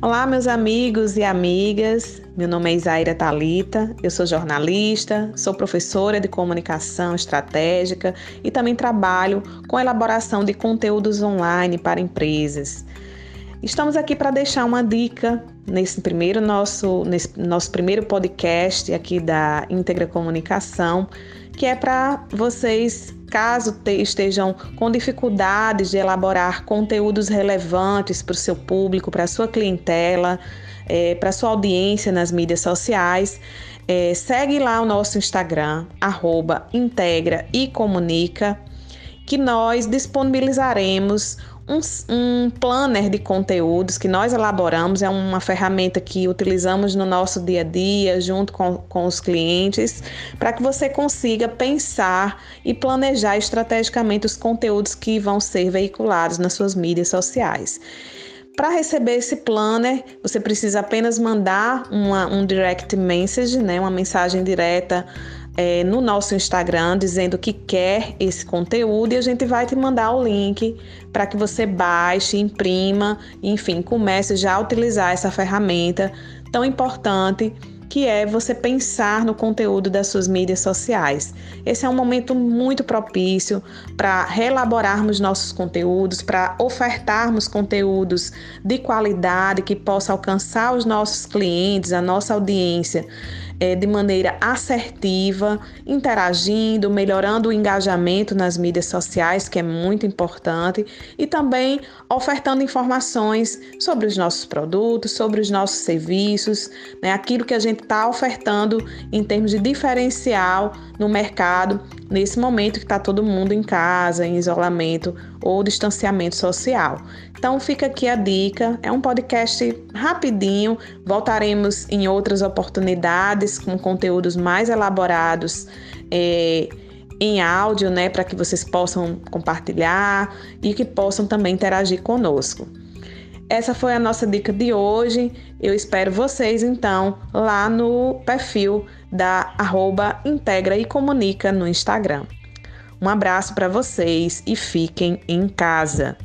Olá, meus amigos e amigas. Meu nome é Isaíra Talita. Eu sou jornalista, sou professora de comunicação estratégica e também trabalho com elaboração de conteúdos online para empresas. Estamos aqui para deixar uma dica nesse primeiro nosso nesse nosso primeiro podcast aqui da Integra Comunicação, que é para vocês caso estejam com dificuldades de elaborar conteúdos relevantes para o seu público, para a sua clientela, é, para a sua audiência nas mídias sociais, é, segue lá o nosso Instagram, arroba integra e comunica, que nós disponibilizaremos um, um, planner de conteúdos que nós elaboramos, é uma ferramenta que utilizamos no nosso dia a dia, junto com, com os clientes, para que você consiga pensar e planejar estrategicamente os conteúdos que vão ser veiculados nas suas mídias sociais. Para receber esse planner, você precisa apenas mandar uma, um direct message, né, uma mensagem direta é, no nosso Instagram dizendo que quer esse conteúdo e a gente vai te mandar o link para que você baixe, imprima, enfim, comece já a utilizar essa ferramenta tão importante que é você pensar no conteúdo das suas mídias sociais. Esse é um momento muito propício para reelaborarmos nossos conteúdos, para ofertarmos conteúdos de qualidade que possa alcançar os nossos clientes, a nossa audiência é, de maneira assertiva, interagindo, melhorando o engajamento nas mídias sociais, que é muito importante, e também ofertando informações sobre os nossos produtos, sobre os nossos serviços, né, aquilo que a gente está ofertando em termos de diferencial no mercado nesse momento que está todo mundo em casa, em isolamento ou distanciamento social. Então fica aqui a dica, é um podcast rapidinho, voltaremos em outras oportunidades com conteúdos mais elaborados. É, em áudio, né, para que vocês possam compartilhar e que possam também interagir conosco. Essa foi a nossa dica de hoje. Eu espero vocês então lá no perfil da arroba Integra e Comunica no Instagram. Um abraço para vocês e fiquem em casa.